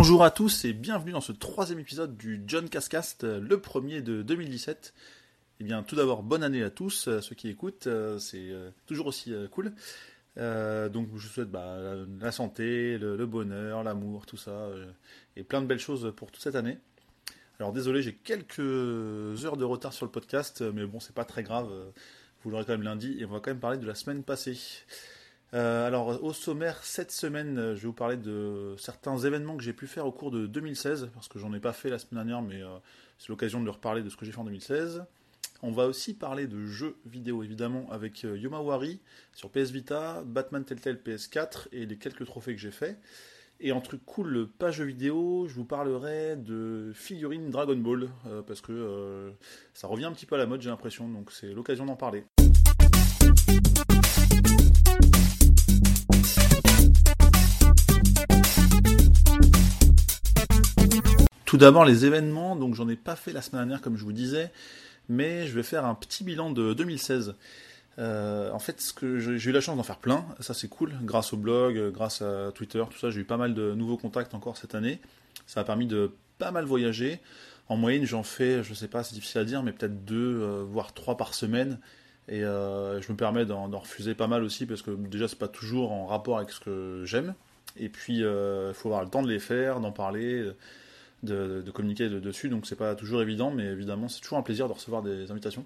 Bonjour à tous et bienvenue dans ce troisième épisode du John Cascast, le premier de 2017. Eh bien, tout d'abord, bonne année à tous, euh, ceux qui écoutent, euh, c'est euh, toujours aussi cool. donc, je vous souhaite bah, la santé, le, bonheur, l'amour, tout ça, et plein de belles choses pour toute cette année. Alors, désolé, j'ai quelques heures de retard sur le podcast, mais bon, c'est pas très grave, vous l'aurez quand même lundi, et on va quand même parler de la semaine passée. Euh, alors, au sommaire, cette semaine, euh, je vais vous parler de certains événements que j'ai pu faire au cours de 2016, parce que j'en ai pas fait la semaine dernière, mais euh, c'est l'occasion de reparler de ce que j'ai fait en 2016. On va aussi parler de jeux vidéo, évidemment, avec Yomawari sur PS Vita, Batman Telltale PS4 et les quelques trophées que j'ai fait. Et en truc cool, pas jeux vidéo, je vous parlerai de figurines Dragon Ball, parce que ça revient un petit peu à la mode, j'ai l'impression, donc c'est l'occasion d'en parler. Tout d'abord les événements, donc j'en ai pas fait la semaine dernière comme je vous disais, mais je vais faire un petit bilan de 2016. Euh, en fait, j'ai eu la chance d'en faire plein, ça c'est cool, grâce au blog, grâce à Twitter, tout ça, j'ai eu pas mal de nouveaux contacts encore cette année. Ça a permis de pas mal voyager. En moyenne, j'en fais, je sais pas, c'est difficile à dire, mais peut-être deux, euh, voire trois par semaine. Et euh, je me permets d'en refuser pas mal aussi parce que déjà c'est pas toujours en rapport avec ce que j'aime. Et puis il faut avoir le temps de les faire, d'en parler de, communiquer dessus, donc c'est pas toujours évident, mais évidemment c'est toujours un plaisir de recevoir des invitations.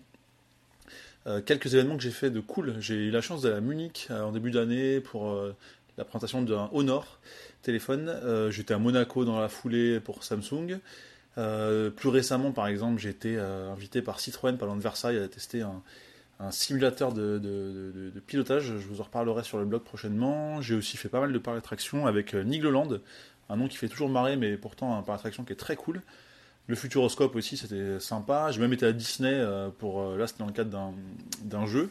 Euh, quelques événements que j'ai fait de cool, j'ai eu la chance d'aller à Munich euh, en début d'année pour euh, la présentation d'un Honor téléphone. J'étais à Monaco dans la foulée pour Samsung. plus récemment, par exemple, j'ai été invité par Citroën, par de Versailles, à tester un, simulateur de, de, pilotage. Je vous en reparlerai sur le blog prochainement. J'ai aussi fait pas mal de d'attraction avec Nigloland, un nom qui fait toujours marrer, mais pourtant un parc d'attraction qui est très cool. Le Futuroscope aussi, c'était sympa. J'ai même été à Disney euh, pour. Euh, là, c'était dans le cadre d'un jeu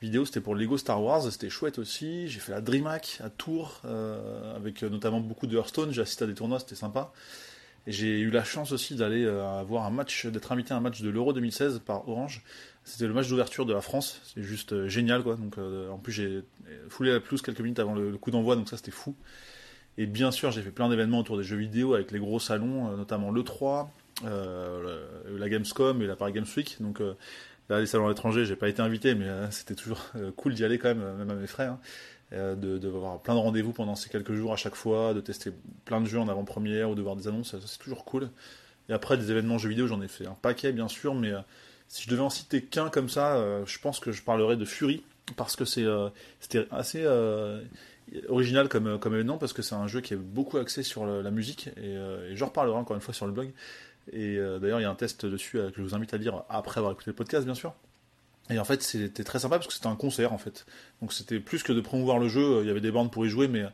vidéo, c'était pour Lego Star Wars, c'était chouette aussi. J'ai fait la DreamHack à Tours, euh, avec notamment beaucoup de Hearthstone. J'ai assisté à des tournois, c'était sympa. J'ai eu la chance aussi d'aller voir un match, d'être invité à un match de l'Euro 2016 par Orange. C'était le match d'ouverture de la France. C'est juste génial, quoi. Donc, en plus, j'ai foulé la pelouse quelques minutes avant le coup d'envoi, donc ça, c'était fou. Et bien sûr, j'ai fait plein d'événements autour des jeux vidéo avec les gros salons, euh, notamment l'E3, euh, la Gamescom et la Paris Games Week. Donc euh, là, les salons étrangers, j'ai pas été invité, mais c'était toujours cool d'y aller quand même, même à mes frères. Hein. de, de avoir plein de rendez-vous pendant ces quelques jours à chaque fois, de tester plein de jeux en avant-première ou de voir des annonces, c'est toujours cool. Et après, des événements jeux vidéo, j'en ai fait un paquet, bien sûr, mais si je devais en citer qu'un comme ça, je pense que je parlerais de Fury, parce que c'est c'était assez original comme, comme événement parce que c'est un jeu qui est beaucoup axé sur la, musique et, euh, j'en reparlerai encore une fois sur le blog. Et euh, d'ailleurs, il y a un test dessus euh, que je vous invite à lire après avoir écouté le podcast, bien sûr. Et en fait, c'était très sympa parce que c'était un concert en fait. Donc c'était plus que de promouvoir le jeu, il y avait des bandes pour y jouer, mais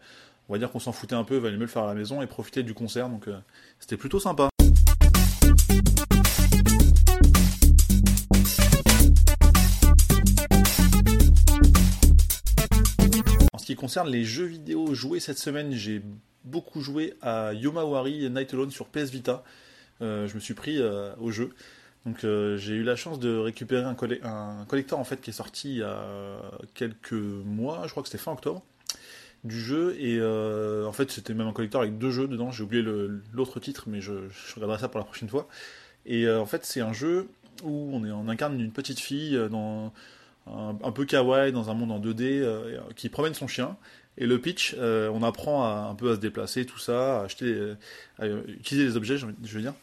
on va dire qu'on s'en foutait un peu, il valait mieux le faire à la maison et profiter du concert. Donc c'était plutôt sympa. Concerne les jeux vidéo joués cette semaine, j'ai beaucoup joué à Yomawari Night Alone sur PS Vita. Euh, je me suis pris euh, au jeu. Donc euh, j'ai eu la chance de récupérer un, un, collector en fait qui est sorti il y a quelques mois, je crois que c'était fin octobre, du jeu. Et en fait c'était même un collector avec deux jeux dedans. J'ai oublié l'autre titre, mais je, je, regarderai ça pour la prochaine fois. Et en fait c'est un jeu où on, est, on incarne une petite fille dans un, peu kawaii dans un monde en 2D euh, qui promène son chien. Et le pitch, euh, on apprend à, un peu à se déplacer, tout ça, à acheter, à utiliser les objets, je veux dire.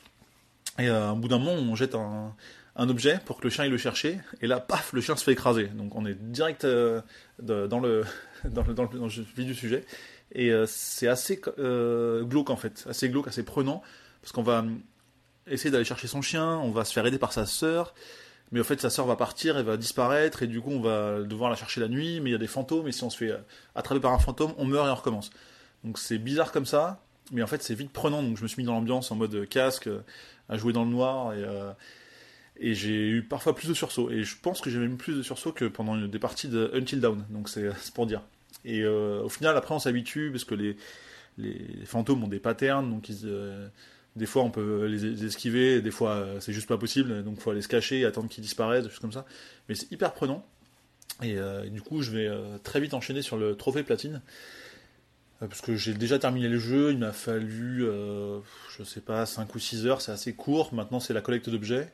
Et euh, au bout d'un moment, on jette un, objet pour que le chien aille le chercher, et là, paf, le chien se fait écraser. Donc on est direct dans, le, dans, le, dans, le, vif du sujet. Et c'est assez glauque en fait, assez glauque, assez prenant, parce qu'on va essayer d'aller chercher son chien, on va se faire aider par sa sœur, mais au fait sa sœur va partir, elle va disparaître, et du coup on va devoir la chercher la nuit, mais il y a des fantômes, et si on se fait euh, attraper par un fantôme, on meurt et on recommence. Donc c'est bizarre comme ça, mais en fait c'est vite prenant, donc je me suis mis dans l'ambiance en mode euh, casque, euh, à jouer dans le noir, et, et j'ai eu parfois plus de sursauts, et je pense que j'ai même plus de sursauts que pendant des parties de Until Dawn, donc c'est pour dire. Et au final après on s'habitue, parce que les, les fantômes ont des patterns, donc ils des fois, on peut les esquiver, des fois, euh, c'est juste pas possible, donc il faut aller se cacher, attendre qu'ils disparaissent, des choses comme ça. Mais c'est hyper prenant. Et euh, du coup, je vais euh, très vite enchaîner sur le trophée platine. parce que j'ai déjà terminé le jeu, il m'a fallu, je sais pas, 5 ou 6 heures, c'est assez court. Maintenant, c'est la collecte d'objets.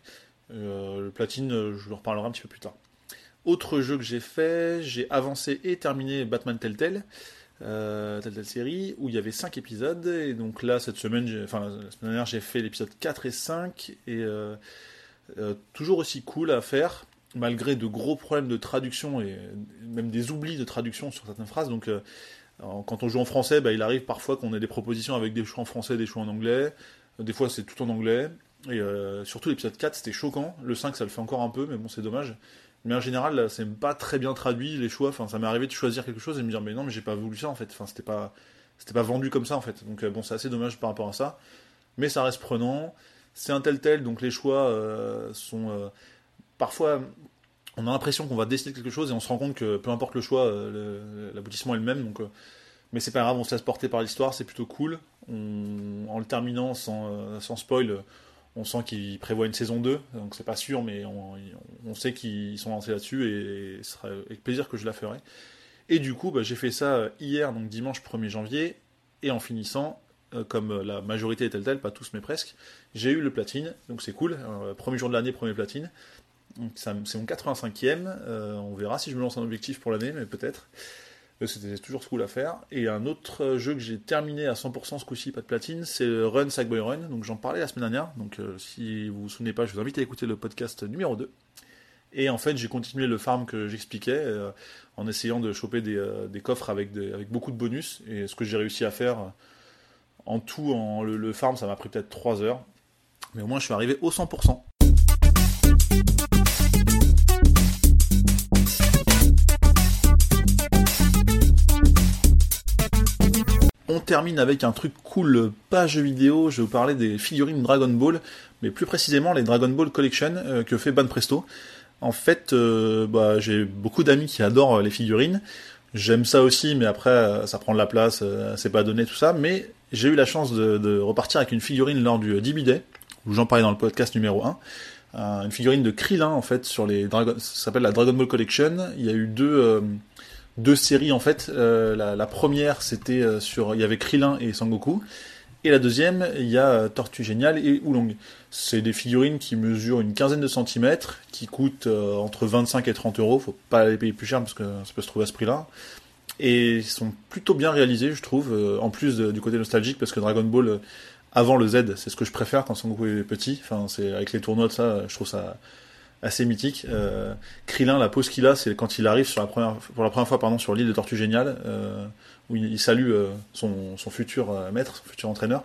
le platine, je vous reparlerai un petit peu plus tard. Autre jeu que j'ai fait, j'ai avancé et terminé Batman Telltale. Euh, telle série, où il y avait 5 épisodes. Et donc là, cette semaine, enfin, la semaine dernière, j'ai fait l'épisode 4 et 5. Et euh, euh, toujours aussi cool à faire, malgré de gros problèmes de traduction et même des oublis de traduction sur certaines phrases. Donc, quand on joue en français, bah, il arrive parfois qu'on ait des propositions avec des choix en français, des choix en anglais. Des fois, c'est tout en anglais. Et surtout, l'épisode 4, c'était choquant. Le 5, ça le fait encore un peu, mais bon, c'est dommage. Mais en général, c'est pas très bien traduit les choix. Enfin, ça m'est arrivé de choisir quelque chose et de me dire, mais non, mais j'ai pas voulu ça en fait. Enfin, c'était pas, c'était pas vendu comme ça en fait. Donc euh, bon, c'est assez dommage par rapport à ça. Mais ça reste prenant. C'est un tel tel, donc les choix euh, sont euh, parfois. On a l'impression qu'on va décider quelque chose et on se rend compte que peu importe le choix, l'aboutissement est le même. Donc, mais c'est pas grave, on se laisse porter par l'histoire, c'est plutôt cool. en le terminant sans, sans spoil, on sent qu'ils prévoient une saison 2, donc c'est pas sûr, mais on, sait qu'ils sont lancés là-dessus et, ce sera avec plaisir que je la ferai. Et du coup, bah, j'ai fait ça hier, donc dimanche 1er janvier, et en finissant, euh, comme la majorité est telle telle, pas tous mais presque, j'ai eu le platine, donc c'est cool. Euh, premier jour de l'année, premier platine. c'est mon 85e. Euh, on verra si je me lance un objectif pour l'année, mais peut-être. C'était toujours cool à faire. Et un autre jeu que j'ai terminé à 100% ce coup-ci, pas de platine, c'est Run Sackboy Run. Donc j'en parlais la semaine dernière. Donc euh, si vous vous souvenez pas, je vous invite à écouter le podcast numéro 2. Et en fait, j'ai continué le farm que j'expliquais euh, en essayant de choper des, euh, coffres avec, avec beaucoup de bonus. Et ce que j'ai réussi à faire en tout, en, le, le farm, ça m'a pris peut-être 3 heures. Mais au moins, je suis arrivé au 100%. Termine avec un truc cool, pas jeu vidéo, je vais vous parler des figurines Dragon Ball, mais plus précisément les Dragon Ball Collection euh, que fait Banpresto. En fait, euh, bah, j'ai beaucoup d'amis qui adorent les figurines. J'aime ça aussi, mais après, euh, ça prend de la place, c'est pas donné, tout ça. Mais j'ai eu la chance de, repartir avec une figurine lors du DB Day, où j'en parlais dans le podcast numéro 1. une figurine de Krillin, en fait, sur les Dragon... s'appelle la Dragon Ball Collection. Il y a eu deux deux séries en fait. Euh, la, première c'était euh, sur, il y avait Krillin et Sangoku, et la deuxième il y a euh, Tortue Géniale et Oolong. C'est des figurines qui mesurent une quinzaine de centimètres, qui coûtent entre 25 et 30 euros. Faut pas les payer plus cher parce que ça peut se trouver à ce prix-là. Et ils sont plutôt bien réalisés, je trouve. en plus du côté nostalgique, parce que Dragon Ball avant le Z, c'est ce que je préfère quand Sangoku est petit. Enfin, c'est avec les tournois de ça, je trouve ça assez mythique. Euh, Krillin, la pose qu'il a, c'est quand il arrive sur la première, pour la première fois pardon, sur l'île de Tortue Géniale, euh, où il, salue euh, son, son, futur euh, maître, son futur entraîneur.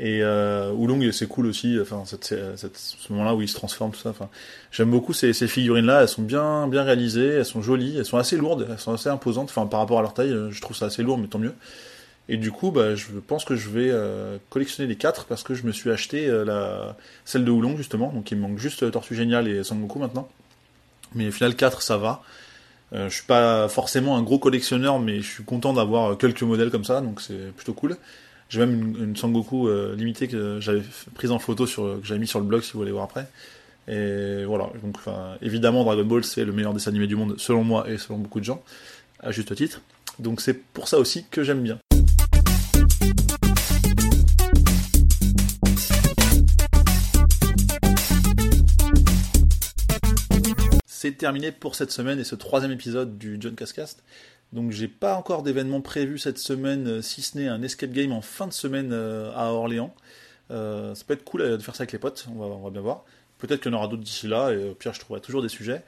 Et euh, Oolong, c'est cool aussi, enfin, cette, cette, ce moment-là où il se transforme, tout ça. Enfin, j'aime beaucoup ces, ces figurines-là, elles sont bien, bien réalisées, elles sont jolies, elles sont assez lourdes, elles sont assez imposantes. Enfin, par rapport à leur taille, je trouve ça assez lourd, mais tant mieux. Et du coup, bah, je pense que je vais euh, collectionner les quatre parce que je me suis acheté euh, la celle de Oolong justement. Donc il me manque juste Tortue Génial et Sangoku maintenant. Mais au final 4 ça va. Euh, je suis pas forcément un gros collectionneur, mais je suis content d'avoir quelques modèles comme ça, donc c'est plutôt cool. J'ai même une, une Sangoku limitée que j'avais prise en photo sur que j'avais mis sur le blog si vous voulez voir après. Et voilà, donc évidemment Dragon Ball c'est le meilleur dessin animé du monde selon moi et selon beaucoup de gens, à juste titre. Donc c'est pour ça aussi que j'aime bien. Terminé pour cette semaine et ce troisième épisode du John Cascast. Donc j'ai pas encore d'événement prévu cette semaine, euh, si ce n'est un escape game en fin de semaine euh, à Orléans. Euh, ça peut être cool de faire ça avec les potes, on va, bien voir. Peut-être qu'il y en aura d'autres d'ici là, et au pire je trouverai toujours des sujets.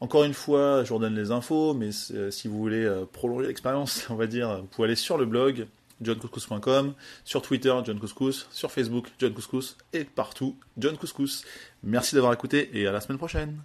Encore une fois, je vous redonne les infos, mais si vous voulez prolonger l'expérience, on va dire, vous pouvez aller sur le blog johncouscous.com, sur Twitter John Couscous, sur Facebook John Couscous et partout John Couscous. Merci d'avoir écouté et à la semaine prochaine.